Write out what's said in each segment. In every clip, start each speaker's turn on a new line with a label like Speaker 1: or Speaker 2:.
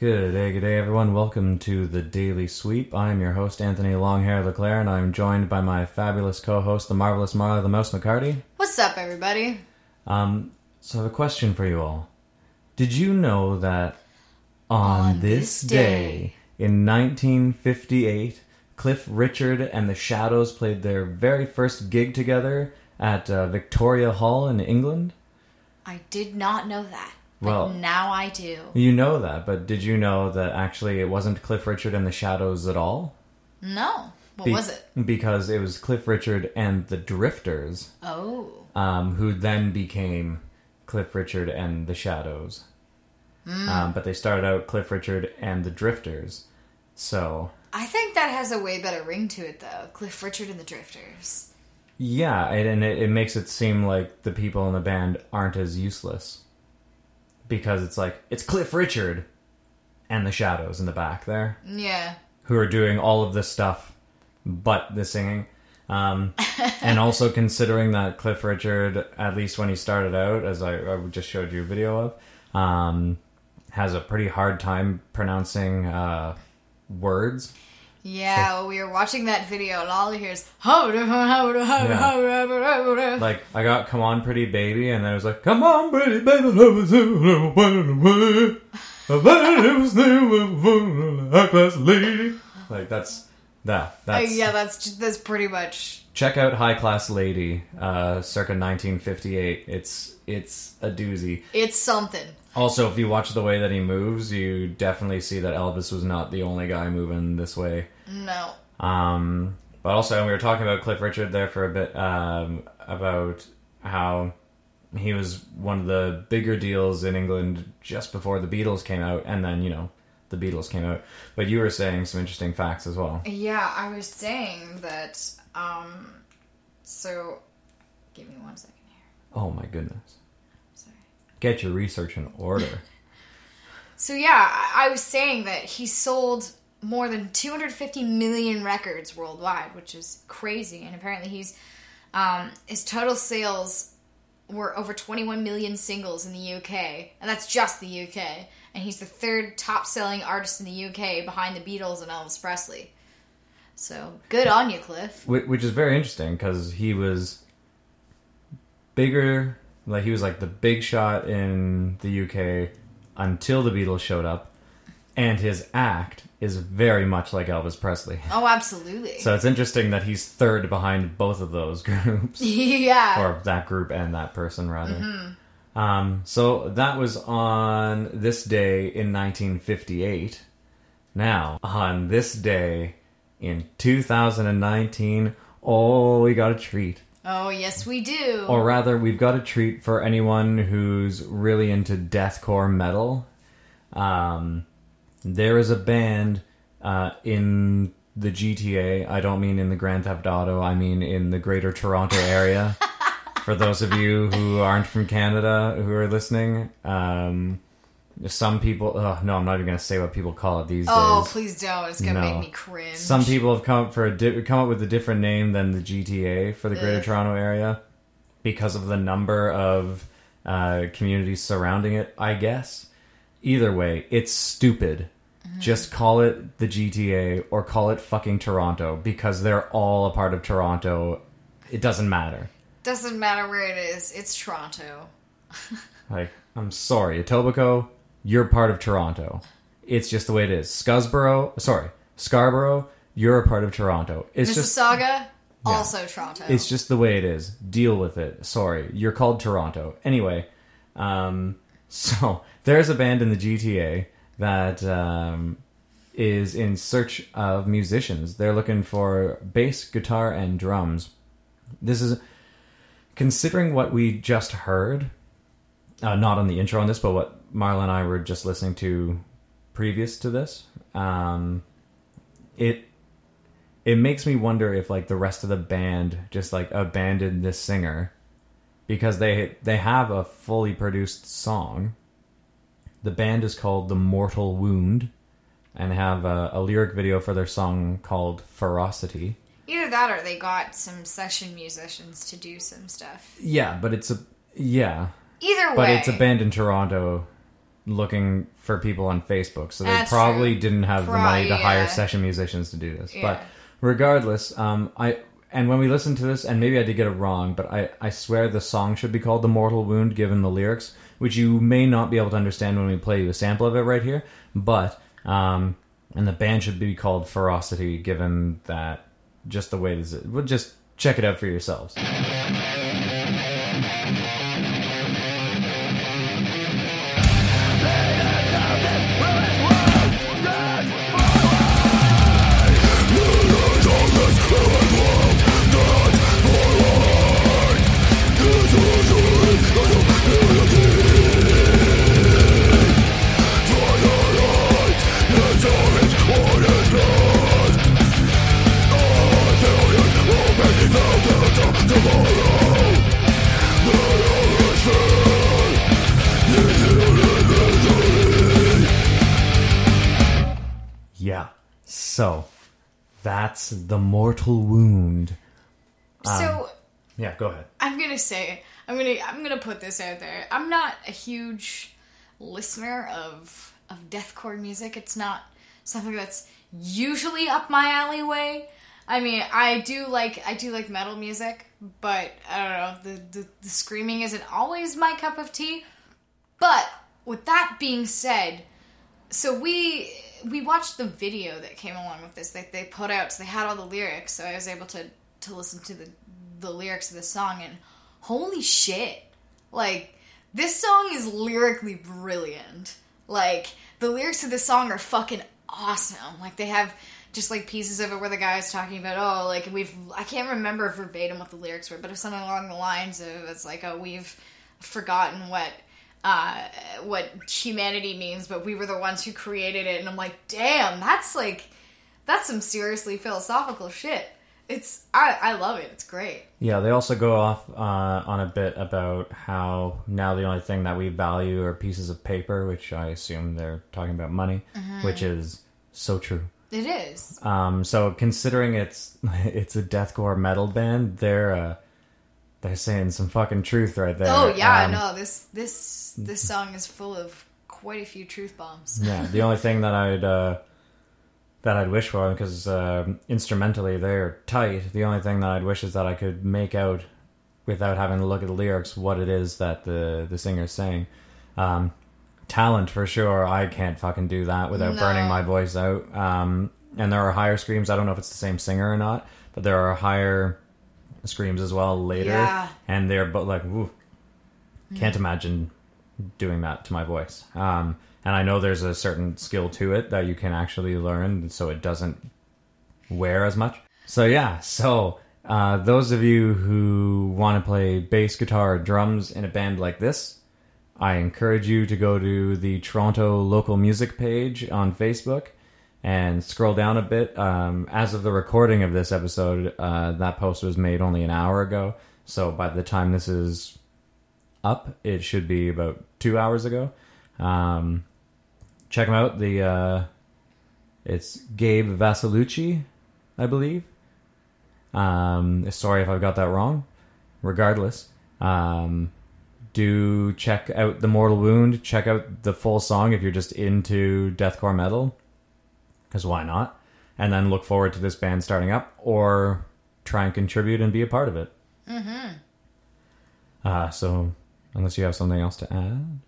Speaker 1: Good day, good day, everyone. Welcome to the Daily Sweep. I am your host, Anthony Longhair LeClaire, and I'm joined by my fabulous co-host, the marvelous Marla the Mouse McCarty.
Speaker 2: What's up, everybody?
Speaker 1: Um, so I have a question for you all. Did you know that on,
Speaker 2: On
Speaker 1: this,
Speaker 2: this
Speaker 1: day,
Speaker 2: day-
Speaker 1: in 1958, Cliff Richard and the Shadows played their very first gig together at uh, Victoria Hall in England?
Speaker 2: I did not know that.
Speaker 1: Well-
Speaker 2: now I do.
Speaker 1: You know that, but did you know that actually it wasn't Cliff Richard and the Shadows at all?
Speaker 2: No. What
Speaker 1: Be-
Speaker 2: was it?
Speaker 1: Because it was Cliff Richard and the Drifters,
Speaker 2: Oh.
Speaker 1: um, who then became Cliff Richard and the Shadows.
Speaker 2: Hmm.
Speaker 1: Um, but they started out Cliff Richard and the Drifters. So,
Speaker 2: I think that has a way better ring to it, though. Cliff Richard and the Drifters.
Speaker 1: yeah, and and it, it makes it seem like the people in the band aren't as useless. Because it's like, it's Cliff Richard and the Shadows in the back there.
Speaker 2: Yeah.
Speaker 1: who are doing all of this stuff but the singing. Um, and also considering that Cliff Richard, at least when he started out, as I, I just showed you a video of, um, has a pretty hard time pronouncing uh, words.
Speaker 2: Yeah, well, we were watching that video, and all you hear is how do how do how do how do how do how do
Speaker 1: Like, I got Come On Pretty Baby, and then it was like, Come on Pretty Baby, love is a went away. A baby was new, a class lady. Like, that's that.
Speaker 2: Uh,
Speaker 1: That's
Speaker 2: yeah, that's that's pretty much.
Speaker 1: check out High Class Lady, uh, circa 1958. It's it's a doozy.
Speaker 2: It's something.
Speaker 1: Also, if you watch the way that he moves, you definitely see that Elvis was not the only guy moving this way.
Speaker 2: No.
Speaker 1: Um, but also, we were talking about Cliff Richard there for a bit um, about how he was one of the bigger deals in England just before the Beatles came out, and then you know the Beatles came out. But you were saying some interesting facts as well.
Speaker 2: Yeah, I was saying that. Um. So, give me one second here.
Speaker 1: Oh my goodness! Get your research in order.
Speaker 2: So yeah, I I was saying that he sold more than 250 million records worldwide, which is crazy. And apparently, he's um, his total sales were over 21 million singles in the UK, and that's just the UK. And he's the third top-selling artist in the UK behind the Beatles and Elvis Presley. So good on you, Cliff.
Speaker 1: Which is very interesting because he was bigger like he was like the big shot in the UK until the Beatles showed up and his act is very much like Elvis Presley.
Speaker 2: Oh, absolutely.
Speaker 1: So it's interesting that he's third behind both of those groups
Speaker 2: yeah.
Speaker 1: or that group and that person rather. Um, so that was on this day in 1958. Now, on this day in 2019, oh, we got a treat.
Speaker 2: Oh, yes, we do.
Speaker 1: Or rather, we've got a treat for anyone who's really into deathcore metal. Um, there is a band uh, in the GTA. I don't mean in the Grand Theft Auto. I mean in the Greater Toronto area. for those of you who aren't from Canada who are listening, um, some people. Oh, no, I'm not even going to say what people call it these
Speaker 2: oh,
Speaker 1: days.
Speaker 2: Oh please don't. It's gonna
Speaker 1: No.
Speaker 2: make me cringe.
Speaker 1: Some people have come up for a di- come up with a different name than the GTA for the Greater Toronto area because of the number of uh, communities surrounding it. I guess. Either way, it's stupid. Just call it the GTA or call it fucking Toronto because they're all a part of Toronto. It doesn't matter.
Speaker 2: Doesn't matter where it is. It's Toronto.
Speaker 1: Like, I'm sorry, Etobicoke, you're part of Toronto. It's just the way it is. Scarborough, sorry, Scarborough, you're a part of Toronto. It's just
Speaker 2: Mississauga, also Toronto.
Speaker 1: It's just the way it is. Deal with it. Sorry, you're called Toronto. Anyway, um, so there's a band in the GTA that um, is in search of musicians. They're looking for bass, guitar, and drums. This is considering what we just heard. Uh, not on the intro on this, but what Marla and I were just listening to previous to this. Um, it it makes me wonder if like the rest of the band just like abandoned this singer because they they have a fully produced song. The band is called The Mortal Wound and have a, a lyric video for their song called Ferocity.
Speaker 2: Either that or they got some session musicians to do some stuff.
Speaker 1: Yeah, but it's a yeah,
Speaker 2: Either way.
Speaker 1: but it's a band in Toronto looking for people on Facebook, so they
Speaker 2: That's
Speaker 1: probably
Speaker 2: true.
Speaker 1: didn't have the money to hire session musicians to do this.
Speaker 2: Yeah.
Speaker 1: But regardless, um, I and when we listened to this, and maybe I did get it wrong, but I I swear the song should be called "The Mortal Wound," given the lyrics, which you may not be able to understand when we play you a sample of it right here. But um, and the band should be called Ferocity, given that just the way it is. is. Well, just check it out for yourselves. That's the mortal wound.
Speaker 2: so um,
Speaker 1: Yeah, go ahead.
Speaker 2: I'm gonna say I'm gonna I'm gonna put this out there. I'm not a huge listener of of deathcore music. It's not something that's usually up my alleyway. I mean, I do like I do like metal music, but I don't know the the, the screaming isn't always my cup of tea. But with that being said, so we we watched the video that came along with this that they put out. So they had all the lyrics, so I was able to to listen to the the lyrics of the song, and holy shit, like this song is lyrically brilliant. Like the lyrics of this song are fucking awesome. Like they have just like pieces of it where the guy is talking about oh like we've I can't remember verbatim what the lyrics were, but it's something along the lines of it's like oh we've forgotten what uh, what humanity means, but we were the ones who created it. And I'm like, damn, that's like, that's some seriously philosophical shit. It's, I, I love it. It's great.
Speaker 1: Yeah, they also go off uh, on a bit about how now the only thing that we value are pieces of paper, which I assume they're talking about money, which is so true.
Speaker 2: It is.
Speaker 1: Um, so considering it's it's a deathcore metal band, they're uh, they're saying some fucking truth right there.
Speaker 2: Oh yeah,
Speaker 1: Um,
Speaker 2: no, this, this, this song is full of quite a few truth bombs.
Speaker 1: Yeah, the only thing that I'd uh, that I'd wish for because uh, instrumentally they're tight. The only thing that I'd wish is that I could make out without having to look at the lyrics what it is that the the singer's saying. Um, talent for sure. I can't fucking do that without
Speaker 2: No.
Speaker 1: burning my voice out. Um, and there are higher screams. I don't know if it's the same singer or not, but there are higher screams as well later,
Speaker 2: Yeah.
Speaker 1: and they're but like, woo, can't imagine doing that to my voice. Um, and I know there's a certain skill to it that you can actually learn, so it doesn't wear as much. So yeah, so uh, those of you who want to play bass guitar or drums in a band like this, I encourage you to go to the Toronto local music page on Facebook and scroll down a bit. Um, as of the recording of this episode, uh, that post was made only an hour ago. So by the time this is up, it should be about two hours ago. Um, check them out. The uh, it's Gabe Vasalucci, I believe. Um, sorry if I've got that wrong. Regardless, um, do check out the Mortal Wound. Check out the full song if you're just into deathcore metal, because why not? And then look forward to this band starting up, or try and contribute and be a part of it. Mm-hmm. Uh, so, unless you have something else to add,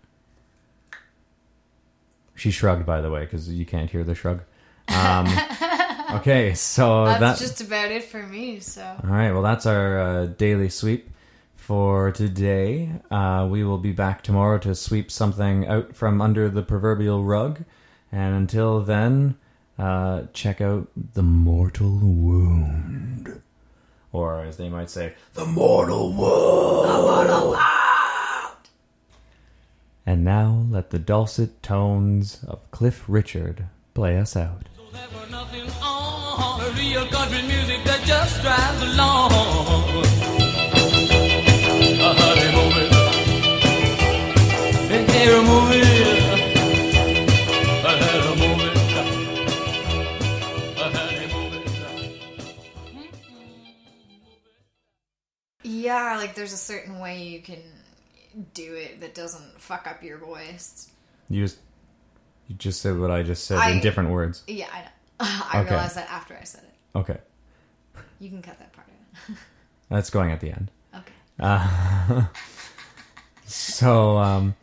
Speaker 1: she shrugged. By the way, because you can't hear the shrug. Um, okay, so
Speaker 2: That's
Speaker 1: that
Speaker 2: just about it for me. So
Speaker 1: all right, well, that's our uh, daily sweep for today. Uh, we will be back tomorrow to sweep something out from under the proverbial rug. And until then, uh, check out The Mortal Wound. Or, as they might say, The Mortal Wound. The Mortal Wound. And now let the dulcet tones of Cliff Richard play us out.
Speaker 2: Like there's a certain way you can do it that doesn't fuck up your voice.
Speaker 1: You just you just said what I just said
Speaker 2: I-
Speaker 1: in different words.
Speaker 2: Yeah, I know. I
Speaker 1: Okay.
Speaker 2: realized that after I said it.
Speaker 1: Okay,
Speaker 2: You can cut that part out.
Speaker 1: that's going at the end.
Speaker 2: Okay.
Speaker 1: Uh, so um,